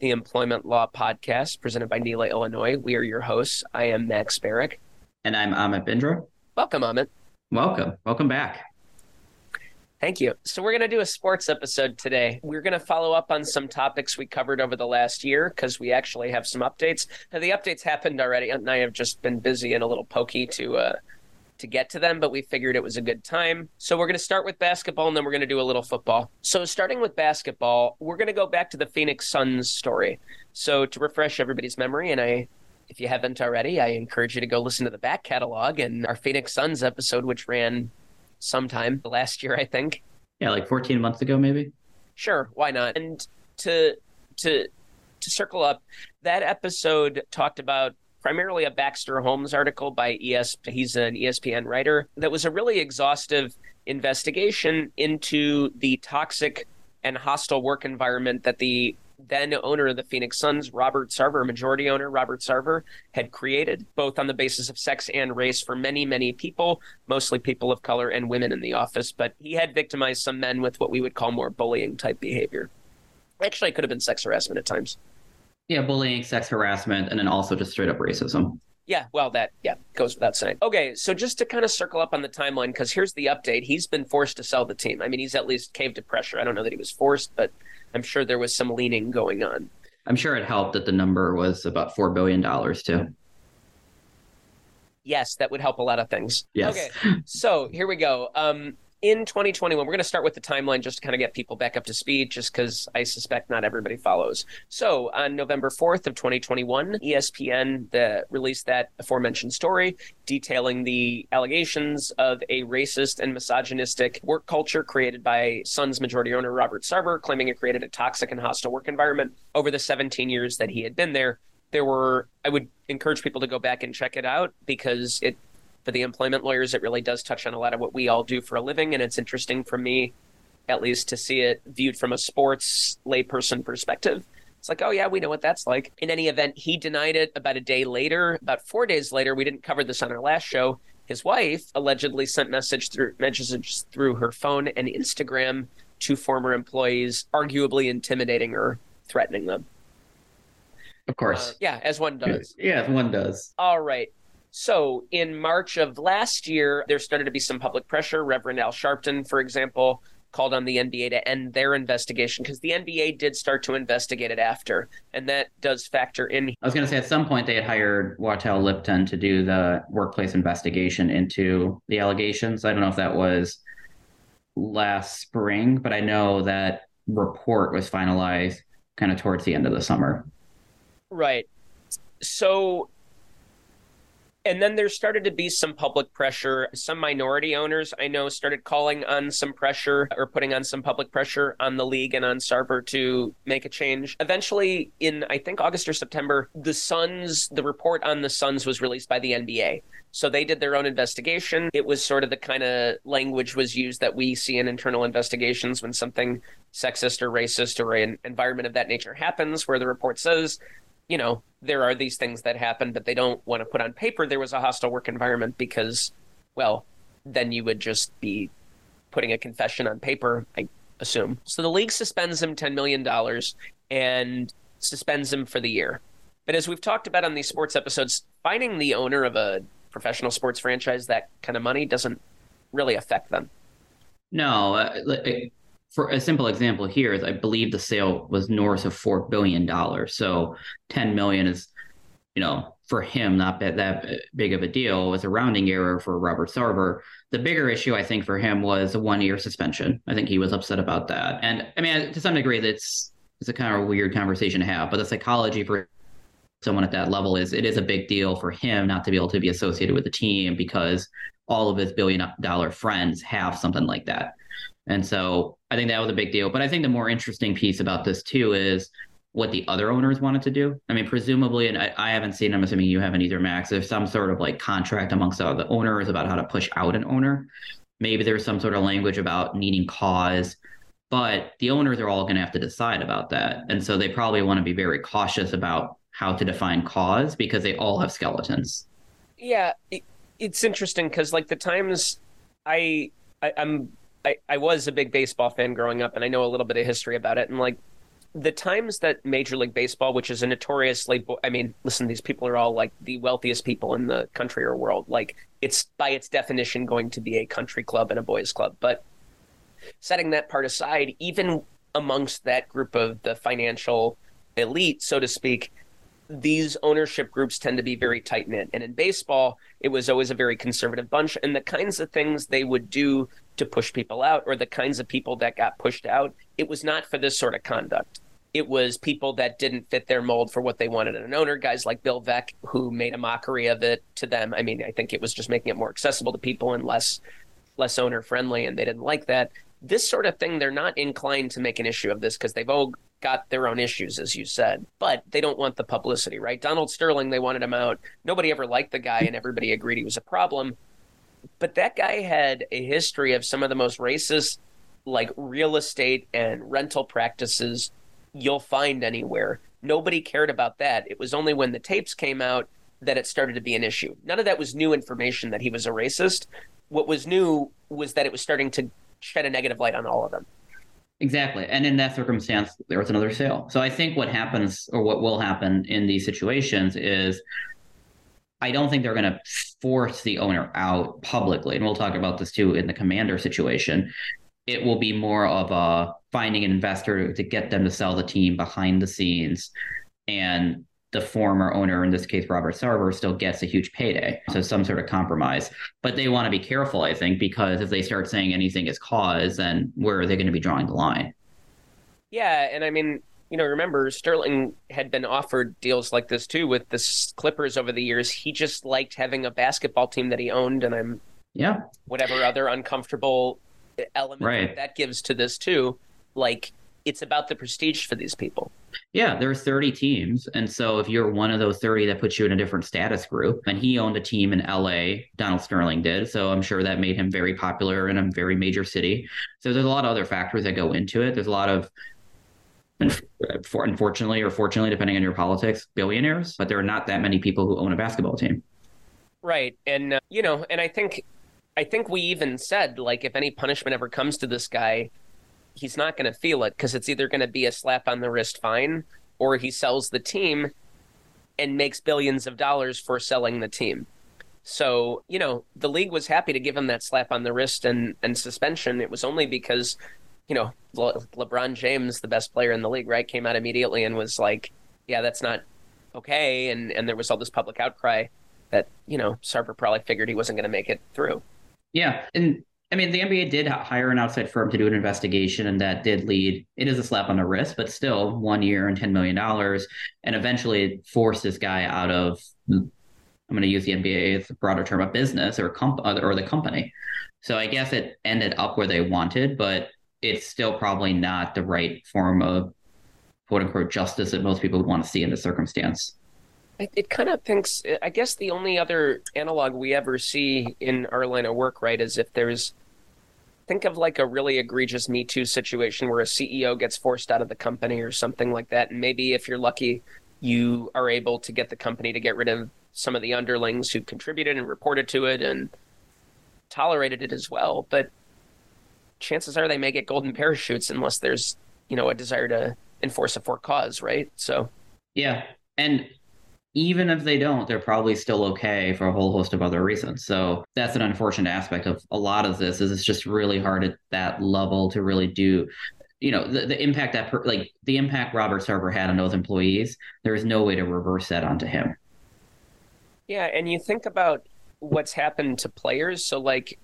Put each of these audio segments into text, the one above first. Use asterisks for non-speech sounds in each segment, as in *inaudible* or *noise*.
the employment law podcast presented by NELA Illinois. We are your hosts. I am Max Barrick. And I'm Amit Bindra. Welcome, Amit. Welcome. Welcome back. Thank you. So, we're going to do a sports episode today. We're going to follow up on some topics we covered over the last year because we actually have some updates. Now, the updates happened already, and I have just been busy and a little pokey to uh, to get to them, but we figured it was a good time. So we're going to start with basketball and then we're going to do a little football. So starting with basketball, we're going to go back to the Phoenix Suns story. So to refresh everybody's memory, and I if you haven't already, I encourage you to go listen to the back catalog and our Phoenix Suns episode, which ran sometime last year, I think. Yeah, like 14 months ago, maybe. Sure, why not? And to to to circle up, that episode talked about primarily a Baxter Holmes article by ES. He's an ESPN writer that was a really exhaustive investigation into the toxic and hostile work environment that the then owner of the Phoenix Suns, Robert Sarver, majority owner Robert Sarver, had created, both on the basis of sex and race for many, many people, mostly people of color and women in the office. But he had victimized some men with what we would call more bullying type behavior. Actually, it could have been sex harassment at times. Yeah, bullying, sex harassment, and then also just straight up racism. Yeah, well, that yeah goes without saying. Okay, so just to kind of circle up on the timeline, because here's the update: he's been forced to sell the team. I mean, he's at least caved to pressure. I don't know that he was forced, but I'm sure there was some leaning going on. I'm sure it helped that the number was about four billion dollars too. Yes, that would help a lot of things. Yes. Okay, so here we go. Um, in 2021, we're going to start with the timeline just to kind of get people back up to speed, just because I suspect not everybody follows. So, on November 4th of 2021, ESPN the, released that aforementioned story detailing the allegations of a racist and misogynistic work culture created by Suns majority owner Robert Sarver, claiming it created a toxic and hostile work environment over the 17 years that he had been there. There were, I would encourage people to go back and check it out because it for the employment lawyers, it really does touch on a lot of what we all do for a living. And it's interesting for me, at least, to see it viewed from a sports layperson perspective. It's like, oh, yeah, we know what that's like. In any event, he denied it about a day later. About four days later, we didn't cover this on our last show. His wife allegedly sent message through messages through her phone and Instagram to former employees, arguably intimidating or threatening them. Of course. Uh, yeah, as one does. Yeah, one does. All right. So, in March of last year, there started to be some public pressure. Reverend Al Sharpton, for example, called on the NBA to end their investigation because the NBA did start to investigate it after, and that does factor in. I was going to say at some point they had hired Wachtell Lipton to do the workplace investigation into the allegations. I don't know if that was last spring, but I know that report was finalized kind of towards the end of the summer. Right. So and then there started to be some public pressure. Some minority owners I know started calling on some pressure or putting on some public pressure on the league and on Sarver to make a change. Eventually, in I think August or September, the Suns, the report on the Suns was released by the NBA. So they did their own investigation. It was sort of the kind of language was used that we see in internal investigations when something sexist or racist or an environment of that nature happens, where the report says you know, there are these things that happen, but they don't want to put on paper there was a hostile work environment because, well, then you would just be putting a confession on paper, I assume. So the league suspends him $10 million and suspends him for the year. But as we've talked about on these sports episodes, finding the owner of a professional sports franchise that kind of money doesn't really affect them. No, uh, for a simple example here is I believe the sale was north of four billion dollars. So ten million is, you know, for him not that big of a deal. It was a rounding error for Robert Sarver. The bigger issue I think for him was a one year suspension. I think he was upset about that. And I mean, to some degree, that's it's a kind of weird conversation to have. But the psychology for someone at that level is it is a big deal for him not to be able to be associated with the team because all of his billion dollar friends have something like that. And so I think that was a big deal. But I think the more interesting piece about this too is what the other owners wanted to do. I mean, presumably, and I, I haven't seen, I'm assuming you haven't either, Max, there's some sort of like contract amongst the owners about how to push out an owner. Maybe there's some sort of language about needing cause, but the owners are all going to have to decide about that. And so they probably want to be very cautious about how to define cause because they all have skeletons. Yeah, it, it's interesting because like the times I, I I'm I, I was a big baseball fan growing up and I know a little bit of history about it and like the times that Major League Baseball, which is a notoriously, I mean, listen, these people are all like the wealthiest people in the country or world. Like, it's by its definition going to be a country club and a boys' club. But setting that part aside, even amongst that group of the financial elite, so to speak, these ownership groups tend to be very tight knit. And in baseball, it was always a very conservative bunch. And the kinds of things they would do to push people out or the kinds of people that got pushed out, it was not for this sort of conduct. It was people that didn't fit their mold for what they wanted in an owner, guys like Bill Veeck, who made a mockery of it to them. I mean, I think it was just making it more accessible to people and less less owner friendly, and they didn't like that. This sort of thing, they're not inclined to make an issue of this because they've all got their own issues, as you said, but they don't want the publicity, right? Donald Sterling, they wanted him out. Nobody ever liked the guy, and everybody agreed he was a problem but that guy had a history of some of the most racist like real estate and rental practices you'll find anywhere. Nobody cared about that. It was only when the tapes came out that it started to be an issue. None of that was new information that he was a racist. What was new was that it was starting to shed a negative light on all of them. Exactly. And in that circumstance, there was another sale. So I think what happens or what will happen in these situations is I don't think they're going to force the owner out publicly. And we'll talk about this too in the commander situation. It will be more of a finding an investor to get them to sell the team behind the scenes. And the former owner, in this case, Robert Sarver, still gets a huge payday. So some sort of compromise. But they want to be careful, I think, because if they start saying anything is cause, then where are they going to be drawing the line? Yeah. And I mean, you know, remember Sterling had been offered deals like this too with the Clippers over the years. He just liked having a basketball team that he owned, and I'm yeah, whatever other uncomfortable element right. that gives to this too. Like it's about the prestige for these people. Yeah, there are 30 teams. And so if you're one of those 30, that puts you in a different status group. And he owned a team in LA, Donald Sterling did. So I'm sure that made him very popular in a very major city. So there's a lot of other factors that go into it. There's a lot of unfortunately or fortunately, depending on your politics, billionaires, but there are not that many people who own a basketball team. Right. And, uh, you know, and I think, I think we even said, like, if any punishment ever comes to this guy, he's not going to feel it because it's either going to be a slap on the wrist fine or he sells the team and makes billions of dollars for selling the team. So, you know, the league was happy to give him that slap on the wrist and, and suspension. It was only because you know, Le- LeBron James, the best player in the league, right, came out immediately and was like, "Yeah, that's not okay," and and there was all this public outcry that you know Sarver probably figured he wasn't going to make it through. Yeah, and I mean the NBA did hire an outside firm to do an investigation, and that did lead. It is a slap on the wrist, but still one year and ten million dollars, and eventually forced this guy out of. I'm going to use the NBA as a broader term of business or comp or the company. So I guess it ended up where they wanted, but it's still probably not the right form of quote unquote justice that most people would want to see in the circumstance. It, kind of thinks, I guess the only other analog we ever see in our line of work, right, is if there's, think of like a really egregious Me Too situation where a CEO gets forced out of the company or something like that. And maybe if you're lucky, you are able to get the company to get rid of some of the underlings who contributed and reported to it and tolerated it as well. But chances are they may get golden parachutes unless there's you know a desire to enforce a for cause, right? So yeah, and even if they don't, they're probably still okay for a whole host of other reasons. So that's an unfortunate aspect of a lot of this is it's just really hard at that level to really do you know the, the impact that per, like the impact robert sarver had on those employees there is no way to reverse that onto him yeah and you think about what's happened to players so like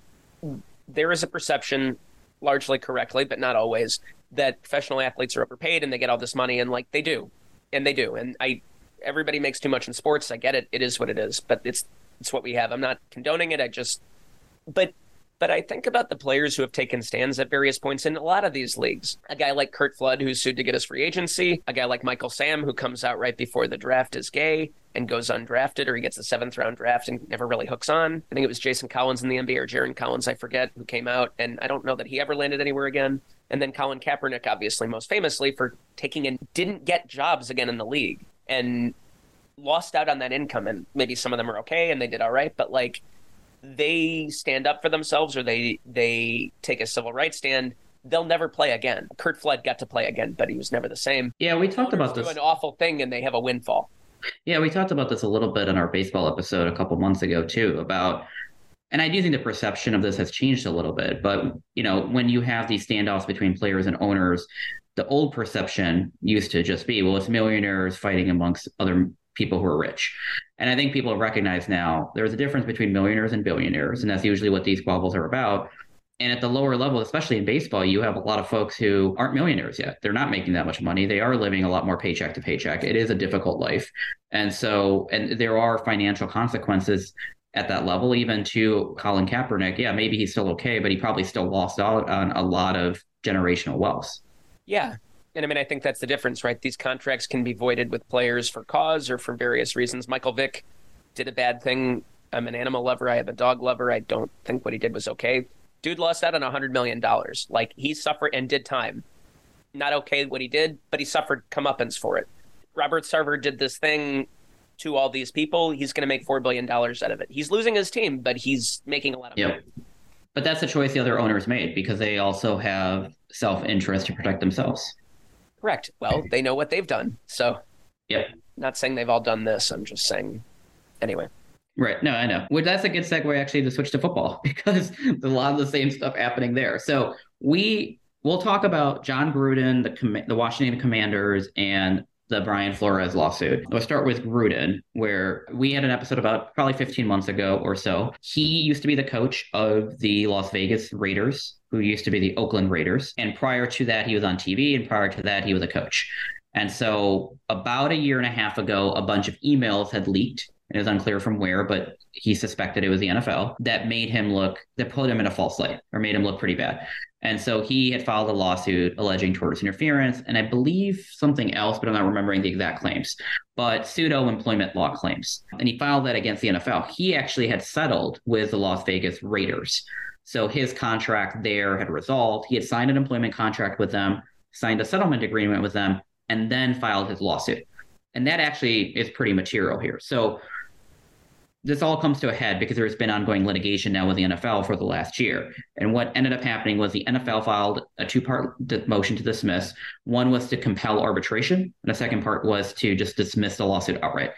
there is a perception largely correctly, but not always, that professional athletes are overpaid and they get all this money, and like they do, and they do. And I, everybody makes too much in sports. I get it. It is what it is, but it's it's what we have. I'm not condoning it. I just, but But I think about the players who have taken stands at various points in a lot of these leagues. A guy like Curt Flood, who's sued to get his free agency. A guy like Michael Sam, who comes out right before the draft is gay and goes undrafted, or he gets the seventh round draft and never really hooks on. I think it was Jason Collins in the NBA or Jarron Collins, I forget, who came out, and I don't know that he ever landed anywhere again. And then Colin Kaepernick, obviously, most famously for taking and didn't get jobs again in the league and lost out on that income. And maybe some of them are okay and they did all right, but like they stand up for themselves or they they take a civil rights stand, they'll never play again. Curt Flood got to play again, but he was never the same. Yeah, we talked about do this. an awful thing and they have a windfall. Yeah, we talked about this a little bit in our baseball episode a couple months ago too about and I do think the perception of this has changed a little bit, but you know, when you have these standoffs between players and owners, the old perception used to just be, well, it's millionaires fighting amongst other people who are rich. And I think people have recognized now there's a difference between millionaires and billionaires, and that's usually what these squabbles are about. And at the lower level, especially in baseball, you have a lot of folks who aren't millionaires yet. They're not making that much money. They are living a lot more paycheck to paycheck. It is a difficult life. And so, and there are financial consequences at that level, even to Colin Kaepernick. Yeah, maybe he's still okay, but he probably still lost out on a lot of generational wealth. Yeah. And I mean, I think that's the difference, right? These contracts can be voided with players for cause or for various reasons. Michael Vick did a bad thing. I'm an animal lover. I have a dog lover. I don't think what he did was okay. Dude lost out on $100 million. Like, he suffered and did time. Not okay what he did, but he suffered comeuppance for it. Robert Sarver did this thing to all these people. He's going to make $4 billion out of it. He's losing his team, but he's making a lot of Yep. money. But that's a choice the other owners made because they also have self interest to protect themselves. Correct. Well, they know what they've done. So, Yep. not saying they've all done this. I'm just saying, anyway. Right. No, I know. Well, that's a good segue actually to switch to football *laughs* because there's a lot of the same stuff happening there. So we we'll talk about Jon Gruden, the com- the Washington Commanders, and the Brian Flores lawsuit. We'll start with Gruden, where we had an episode about probably 15 months ago or so. He used to be the coach of the Las Vegas Raiders, who used to be the Oakland Raiders. And prior to that, he was on TV, and prior to that, he was a coach. And so, about a year and a half ago, a bunch of emails had leaked. It was unclear from where, but he suspected it was the NFL that made him look, that put him in a false light or made him look pretty bad. And so he had filed a lawsuit alleging tortious interference and I believe something else, but I'm not remembering the exact claims, but pseudo employment law claims. And he filed that against the NFL. He actually had settled with the Las Vegas Raiders. So his contract there had resolved. He had signed an employment contract with them, signed a settlement agreement with them, and then filed his lawsuit. And that actually is pretty material here. So this all comes to a head because there's been ongoing litigation now with the NFL for the last year. And what ended up happening was the NFL filed a two part motion to dismiss. One was to compel arbitration, and the second part was to just dismiss the lawsuit outright.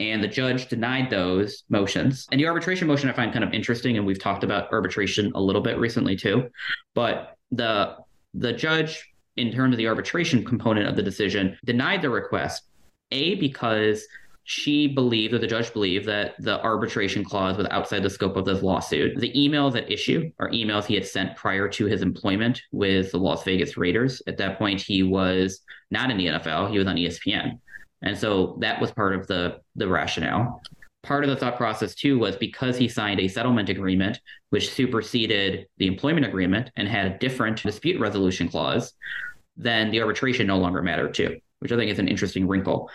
And the judge denied those motions. And the arbitration motion I find kind of interesting, and we've talked about arbitration a little bit recently too. But the the judge, in terms of the arbitration component of the decision, denied the request. A because she believed, or the judge believed, that the arbitration clause was outside the scope of this lawsuit. The emails at issue are emails he had sent prior to his employment with the Las Vegas Raiders. At that point, he was not in the NFL, he was on ESPN. And so that was part of the, the rationale. Part of the thought process, too, was because he signed a settlement agreement, which superseded the employment agreement and had a different dispute resolution clause, then the arbitration no longer mattered, too, which I think is an interesting wrinkle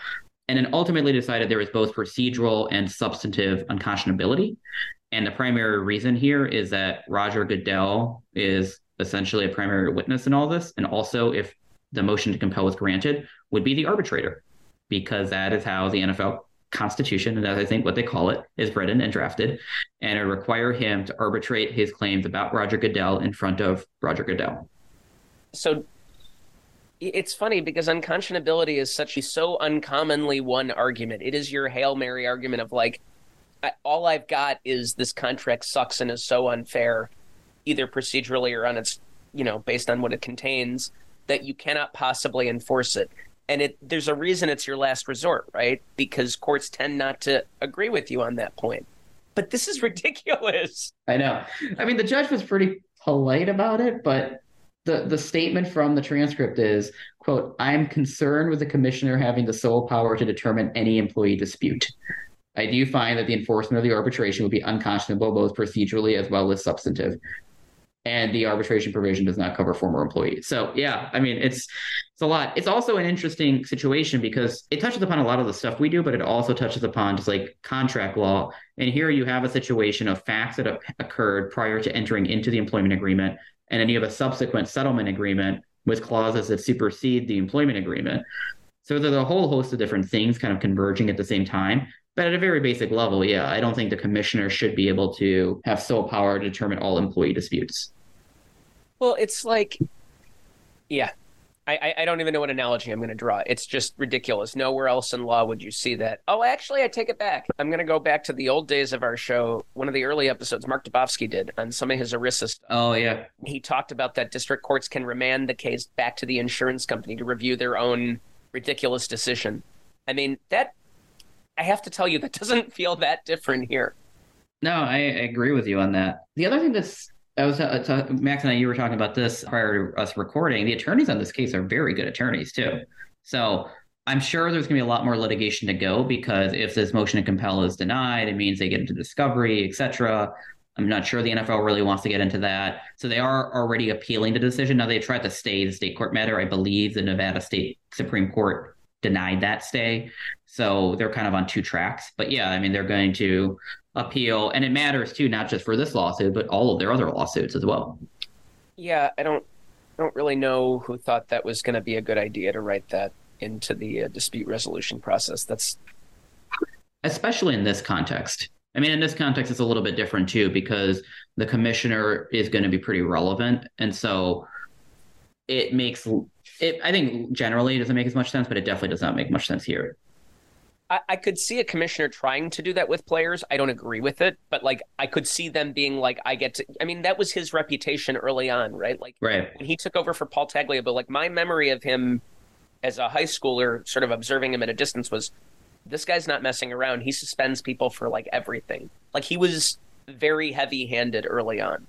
and then ultimately decided there was both procedural and substantive unconscionability. And the primary reason here is that Roger Goodell is essentially a primary witness in all this. And also, if the motion to compel was granted, would be the arbitrator, because that is how the NFL Constitution, and that's I think what they call it, is written and drafted, and it require him to arbitrate his claims about Roger Goodell in front of Roger Goodell. So it's funny because unconscionability is such a so uncommonly one argument. It is your Hail Mary argument of like, I, all I've got is this contract sucks and is so unfair, either procedurally or on its, you know, based on what it contains, that you cannot possibly enforce it. And it there's a reason it's your last resort, right? Because courts tend not to agree with you on that point. But this is ridiculous. I know. I mean, the judge was pretty polite about it, but the the statement from the transcript is quote i'm concerned with the commissioner having the sole power to determine any employee dispute I do find that the enforcement of the arbitration would be unconscionable both procedurally as well as substantive. And the arbitration provision does not cover former employees. So yeah, I mean it's it's a lot. It's also an interesting situation because it touches upon a lot of the stuff we do, but it also touches upon just like contract law. And here you have a situation of facts that occurred prior to entering into the employment agreement, and then you have a subsequent settlement agreement with clauses that supersede the employment agreement. So there's a whole host of different things kind of converging at the same time. But at a very basic level, yeah, I don't think the commissioner should be able to have sole power to determine all employee disputes. Well, it's like, yeah, I, I don't even know what analogy I'm going to draw. It's just ridiculous. Nowhere else in law would you see that. Oh, actually, I take it back. I'm going to go back to the old days of our show. One of the early episodes Mark DeBofsky did on some of his ERISA stuff. Oh, yeah. He talked about that district courts can remand the case back to the insurance company to review their own ridiculous decision. I mean, that I have to tell you, that *laughs* doesn't feel that different here. No, I, I agree with you on that. The other thing that's I was uh, Max and I, you were talking about this prior to us recording. The attorneys on this case are very good attorneys too. So I'm sure there's going to be a lot more litigation to go because if this motion to compel is denied, it means they get into discovery, etc. I'm not sure the NFL really wants to get into that. So they are already appealing the decision. Now they tried to stay the state court matter. I believe the Nevada State Supreme Court denied that stay. So they're kind of on two tracks. But yeah, I mean, they're going to appeal, and it matters too, not just for this lawsuit, but all of their other lawsuits as well. Yeah, I don't, I don't really know who thought that was going to be a good idea to write that into the uh, dispute resolution process. That's especially in this context. I mean, in this context, it's a little bit different too because the commissioner is going to be pretty relevant, and so it makes it. I think generally it doesn't make as much sense, but it definitely does not make much sense here. I, I could see a commissioner trying to do that with players. I don't agree with it, but like I could see them being like, I get to. I mean, that was his reputation early on, right? Like right. when he took over for Paul Tagliabue, like my memory of him as a high schooler, sort of observing him at a distance, was this guy's not messing around. He suspends people for like everything. Like he was very heavy-handed early on.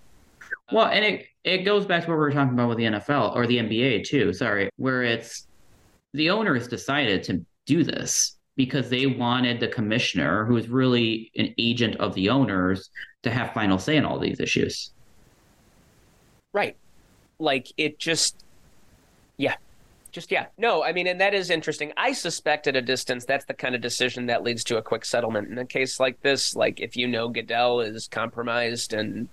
Well, and it it goes back to what we were talking about with the NFL or the NBA too. Sorry, where it's the owners decided to do this because they wanted the commissioner, who is really an agent of the owners, to have final say in all these issues. Right. Like it just, yeah, just yeah. No, I mean, and that is interesting. I suspect at a distance that's the kind of decision that leads to a quick settlement. In a case like this, like if you know Goodell is compromised and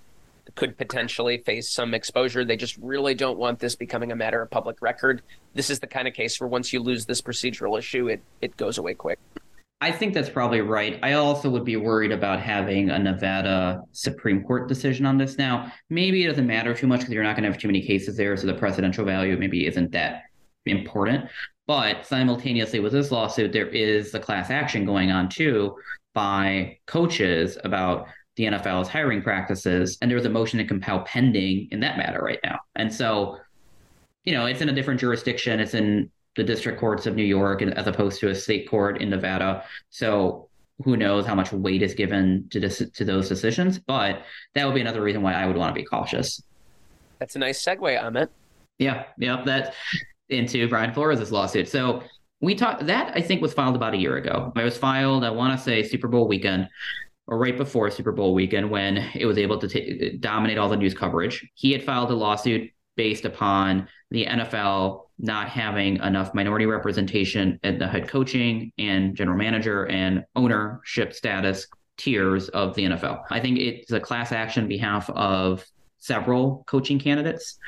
could potentially face some exposure. They just really don't want this becoming a matter of public record. This is the kind of case where once you lose this procedural issue, it, it goes away quick. I think that's probably right. I also would be worried about having a Nevada Supreme Court decision on this now. Maybe it doesn't matter too much because you're not going to have too many cases there, so the precedential value maybe isn't that important. But simultaneously with this lawsuit, there is a class action going on too by coaches about the NFL's hiring practices, and there was a motion to compel pending in that matter right now. And so, you know, it's in a different jurisdiction. It's in the district courts of New York as opposed to a state court in Nevada. So who knows how much weight is given to this, to those decisions? But that would be another reason why I would want to be cautious. That's a nice segue, Amit. Yeah, yeah, that into Brian Flores' lawsuit. So we talked that I think was filed about a year ago. It was filed, I want to say Super Bowl weekend or right before Super Bowl weekend when it was able to t- dominate all the news coverage. He had filed a lawsuit based upon the NFL not having enough minority representation at the head coaching and general manager and ownership status tiers of the NFL. I think it's a class action on behalf of several coaching candidates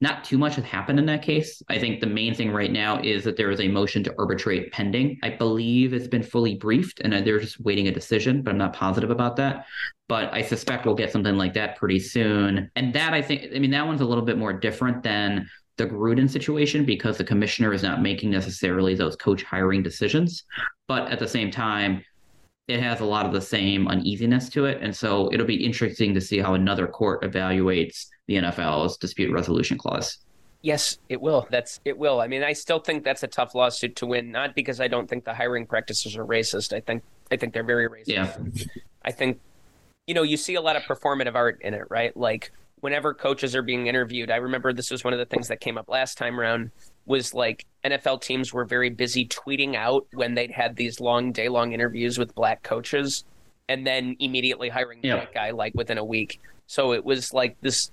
not too much has happened in that case. I think the main thing right now is that there is a motion to arbitrate pending. I believe it's been fully briefed and uh, they're just waiting a decision, but I'm not positive about that. But I suspect we'll get something like that pretty soon. And that I think, I mean, that one's a little bit more different than the Gruden situation because the commissioner is not making necessarily those coach hiring decisions. But at the same time, it has a lot of the same uneasiness to it. And so it'll be interesting to see how another court evaluates the NFL's dispute resolution clause. Yes, it will. That's it will. I mean, I still think that's a tough lawsuit to win, not because I don't think the hiring practices are racist. I think I think they're very racist. Yeah. I think you know, you see a lot of performative art in it, right? Like whenever coaches are being interviewed, I remember this was one of the things that came up last time around. Was like NFL teams were very busy tweeting out when they'd had these long day long interviews with black coaches and then immediately hiring Yeah. that guy like within a week. So it was like this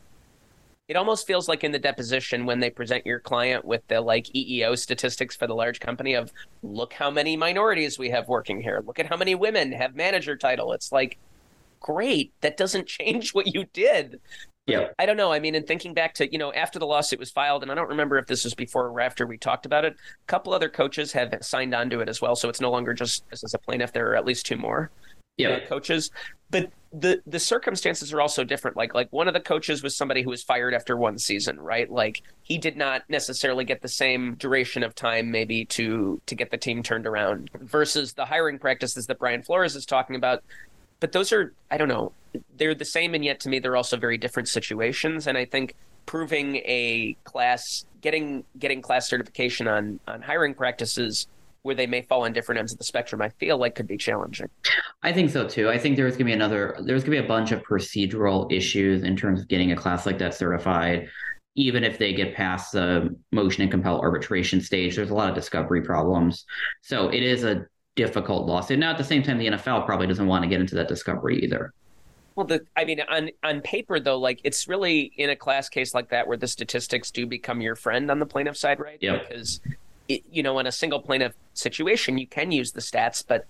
it almost feels like in the deposition when they present your client with the like EEO statistics for the large company of look how many minorities we have working here. Look at how many women have manager title. It's like great. That doesn't *laughs* change what you did. Yeah. I don't know. I mean, in thinking back to, you know, after the lawsuit was filed, and I don't remember if this was before or after we talked about it, a couple other coaches have signed on to it as well. So it's no longer just as a plaintiff, there are at least two more Yeah. uh, coaches. But the the circumstances are also different. Like like one of the coaches was somebody who was fired after one season, right? Like he did not necessarily get the same duration of time maybe to to get the team turned around versus the hiring practices that Brian Flores is talking about. But those are I don't know, they're the same and yet to me they're also very different situations and I think proving a class getting getting class certification on on hiring practices where they may fall on different ends of the spectrum, I feel like could be challenging. I think so too. I think there's gonna be another there's gonna be a bunch of procedural issues in terms of getting a class like that certified. Even if they get past the motion and compel arbitration stage, there's a lot of discovery problems. So it is a difficult lawsuit. Now at the same time, the NFL probably doesn't want to get into that discovery either. Well, the I mean, on on paper though, like it's really in a class case like that where the statistics do become your friend on the plaintiff side, right? Yep. Because it, you know, in a single plaintiff situation, you can use the stats, but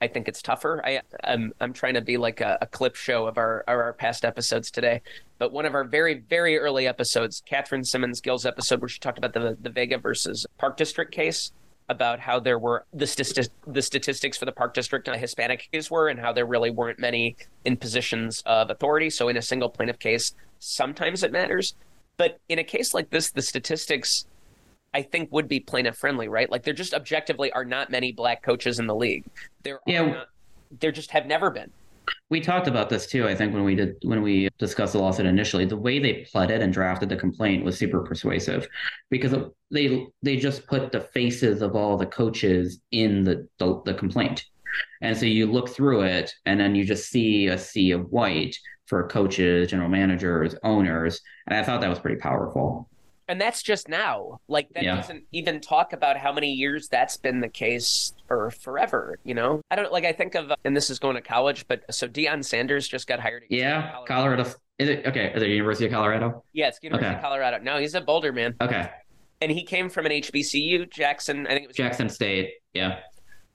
I think it's tougher. I I'm I'm trying to be like a, a clip show of our of our past episodes today, but one of our very very early episodes, Catherine Simmons Gill's episode, where she talked about the the Vega versus Park District case about how there were the the statistics for the Park District Hispanic case were, and how there really weren't many in positions of authority. So in a single plaintiff case, sometimes it matters, but in a case like this, the statistics. I think would be plaintiff friendly, right? Like there just objectively are not many black coaches in the league. There, Yeah. are not, there just have never been. We talked about this too. I think when we did when we discussed the lawsuit initially, the way they pleaded and drafted the complaint was super persuasive, because they they just put the faces of all the coaches in the the, the complaint, and so you look through it, and then you just see a sea of white for coaches, general managers, owners, and I thought that was pretty powerful. And that's just now. Like that Yeah. doesn't even talk about how many years that's been the case for forever. You know, I don't like. I think of, and this is going to college, but so Deion Sanders just got hired. at Yeah, Colorado. Colorado. Is it okay? Is it University of Colorado? Yeah, it's University Okay. of Colorado. No, he's a Boulder man, Okay, and he came from an HBCU, Jackson. I think it was Jackson State. Yeah,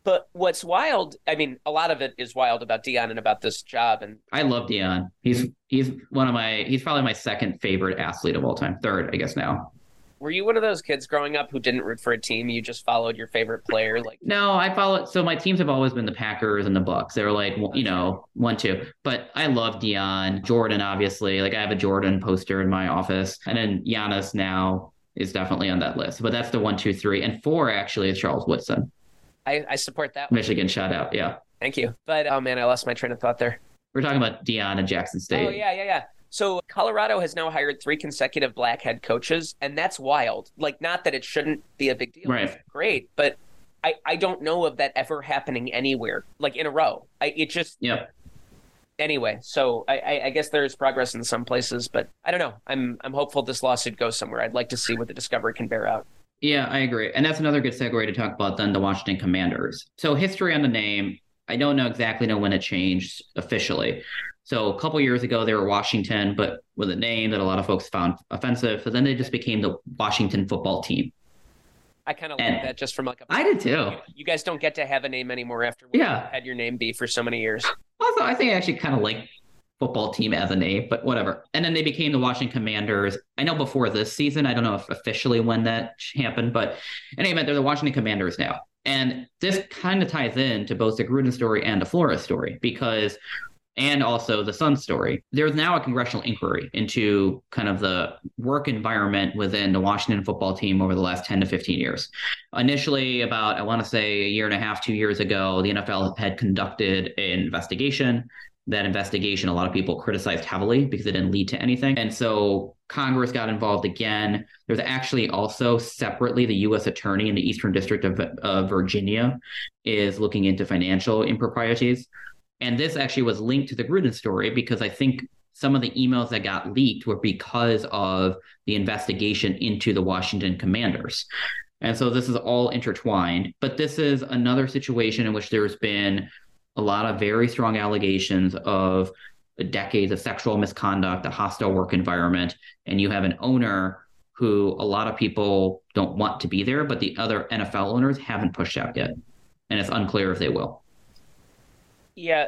But what's wild? I mean, a lot of it is wild about Deion and about this job, and I love Deion. He's he's one of my he's probably my second favorite athlete of all time. Third, I guess now. Were you one of those kids growing up who didn't root for a team? You just followed your favorite player? Like, No, I follow. So my teams have always been the Packers and the Bucks. They were like, you know, one, two. But I love Deion, Jordan, obviously. Like I have a Jordan poster in my office, and then Giannis now is definitely on that list. But that's the one, two, three, and four actually is Charles Woodson, I, I support that. One. Michigan shout out. Yeah, Thank you. But oh man, I lost my train of thought there. we're talking about Deion and Jackson oh, State. Oh yeah, yeah, yeah. So Colorado has now hired three consecutive black head coaches, and that's wild. Like, not that it shouldn't be a big deal. Right. It's great, but I, I don't know of that ever happening anywhere, like in a row. I it just yeah. anyway. So I, I, I guess there's progress in some places, but I don't know. I'm I'm hopeful this lawsuit goes somewhere. I'd like to see what the discovery can bear out. Yeah, I agree. And that's another good segue to talk about then the Washington Commanders. So history on the name, I don't know exactly know when it changed officially. So a couple years ago they were Washington, but with a name that a lot of folks found offensive. So then they just became the Washington football team. I kind of like that just from like a I did too. You guys don't get to have a name anymore after Yeah. had your name be for so many years. Also, I think I actually kind of like football team as a name, but whatever. And then they became the Washington Commanders. I know before this season, I don't know if officially when that happened, but in any event, they're the Washington Commanders now. And this kind of ties in to both the Gruden story and the Flores story because, and also the Sun story. There's now a congressional inquiry into kind of the work environment within the Washington football team over the last 10 to 15 years. Initially, about, I want to say a year and a half, two years ago, the NFL had conducted an investigation that investigation a lot of people criticized heavily because it didn't lead to anything and so congress got involved again there's actually also separately the u.s attorney in the eastern district of, of virginia is looking into financial improprieties and this actually was linked to the gruden story because i think some of the emails that got leaked were because of the investigation into the Washington Commanders. And so this is all intertwined. But this is another situation in which there's been a lot of very strong allegations of decades of sexual misconduct, a hostile work environment, and you have an owner who a lot of people don't want to be there, but the other NFL owners haven't pushed out yet. And it's unclear if they will. Yeah,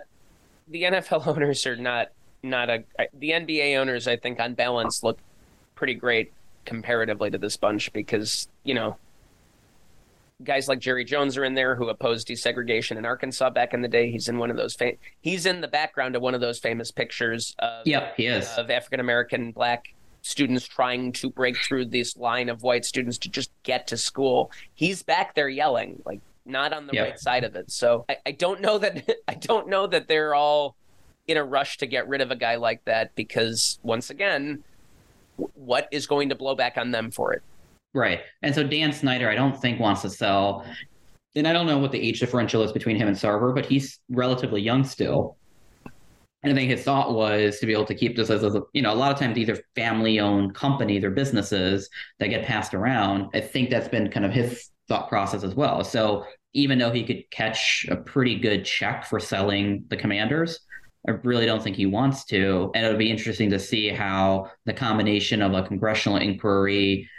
the NFL *laughs* owners are not not a the NBA owners. I think on balance look pretty great comparatively to this bunch because you know guys like Jerry Jones are in there who opposed desegregation in Arkansas back in the day. He's in one of those. Fam- he's in the background of one of those famous pictures. Of, yep, he is of African American black students trying to break through this line of white students to just get to school. He's back there yelling, like not on the yep. right side of it. So I, I don't know that *laughs* I don't know that they're all in a rush to get rid of a guy like that because once again, what is going to blow back on them for it? Right. And so Dan Snyder, I don't think wants to sell. And I don't know what the age differential is between him and Sarver, but he's relatively young still. And I think his thought was to be able to keep this as a, you know, a lot of times these are family owned companies or businesses that get passed around. I think that's been kind of his thought process as well. So even though he could catch a pretty good check for selling the commanders, I really don't think he wants to. And it'll be interesting to see how the combination of a congressional inquiry,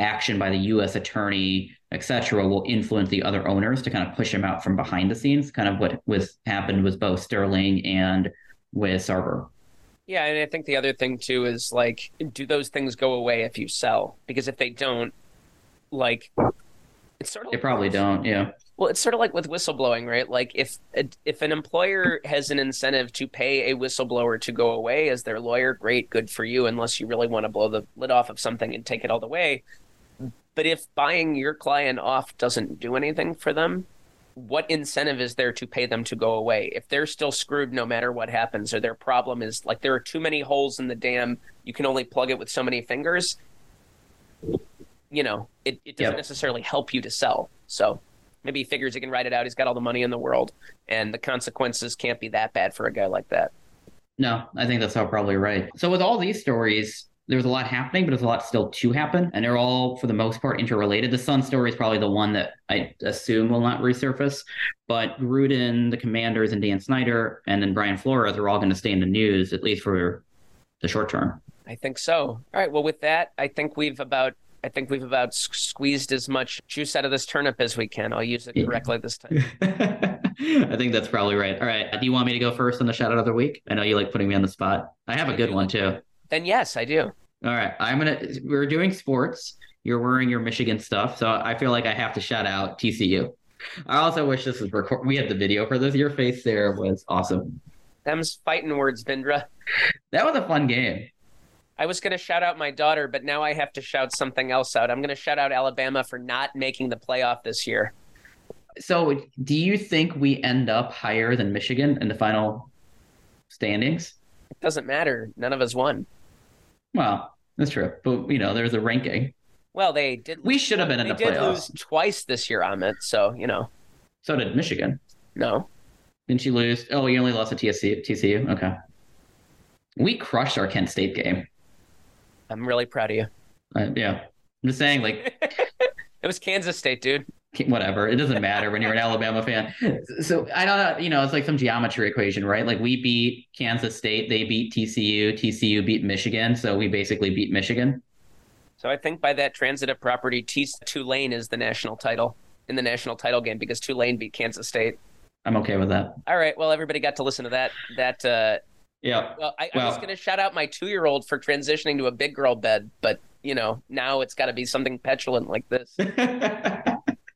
action by the U.S. attorney, et cetera, will influence the other owners to kind of push them out from behind the scenes. Kind of what was happened with both Sterling and with Sarver. Yeah, and I think the other thing too is like, do those things go away if you sell? Because if they don't, like, it's sort of they probably don't. Yeah. Well, it's sort of like with whistleblowing, right? Like if if an employer has an incentive to pay a whistleblower to go away as their lawyer, great, good for you. Unless you really want to blow the lid off of something and take it all the way, but if buying your client off doesn't do anything for them, what incentive is there to pay them to go away? If they're still screwed no matter what happens, or their problem is like there are too many holes in the dam, you can only plug it with so many fingers, you know, it, it doesn't yep. necessarily help you to sell. So maybe he figures he can write it out. He's got all the money in the world, and the consequences can't be that bad for a guy like that. No, I think that's all probably right. So with all these stories, there's a lot happening, but there's a lot still to happen, and they're all for the most part interrelated. The Sun story is probably the one that I assume will not resurface, but Gruden, the Commanders, and Dan Snyder, and then Brian Flores are all going to stay in the news at least for the short term. I think so. All right. Well, with that, I think we've about I think we've about squeezed as much juice out of this turnip as we can. I'll use it correctly this time. *laughs* I think that's probably right. All right. Do you want me to go first on the shout out of the week? I know you like putting me on the spot. I have a good one too. Then yes, I do. All right. I'm gonna we're doing sports. You're wearing your Michigan stuff, so I feel like I have to shout out TCU. I also wish this was record. We had the video for this. Your face there was awesome. Them's fighting words, Bindra. That was a fun game. I was going to shout out my daughter, but now I have to shout something else out. I'm going to shout out Alabama for not making the playoff this year. So, do you think we end up higher than Michigan in the final standings? It doesn't matter. None of us won. Well, that's true. But, you know, there's a ranking. Well, they did. We should have been in the playoffs. Did lose twice this year, Amit. So, you know. So did Michigan. No. Didn't you lose? Oh, you only lost to TSC, TCU? Okay. We crushed our Kent State game. I'm really proud of you. Uh, yeah, I'm just saying, like, *laughs* it was Kansas State, dude. *laughs* Whatever, it doesn't matter when you're an Alabama fan. So I don't know, you know, it's like some geometry equation, right? Like we beat Kansas State, they beat TCU, TCU beat Michigan, so we basically beat Michigan. So I think by that transitive property, T- Tulane is the national title in the national title game because Tulane beat Kansas State. I'm okay with that. All right. Well, everybody got to listen to that that uh, yeah. Well, I, well, I was going to shout out my two year old for transitioning to a big girl bed, but you know now it's got to be something petulant like this. *laughs*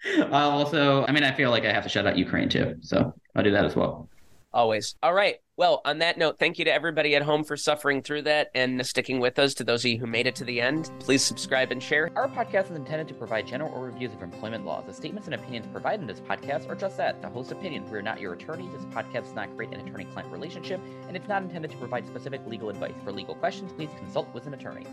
I'll *laughs* uh, also, I mean, I feel like I have to shout out Ukraine too, so I'll do that as well. Always. All right. Well, on that note, thank you to everybody at home for suffering through that and sticking with us. To those of you who made it to the end, please subscribe and share. Our podcast is intended to provide general overviews of employment laws. The statements and opinions provided in this podcast are just that, the host's opinion. We are not your attorneys. This podcast does not create an attorney-client relationship, and it's not intended to provide specific legal advice. For legal questions, please consult with an attorney.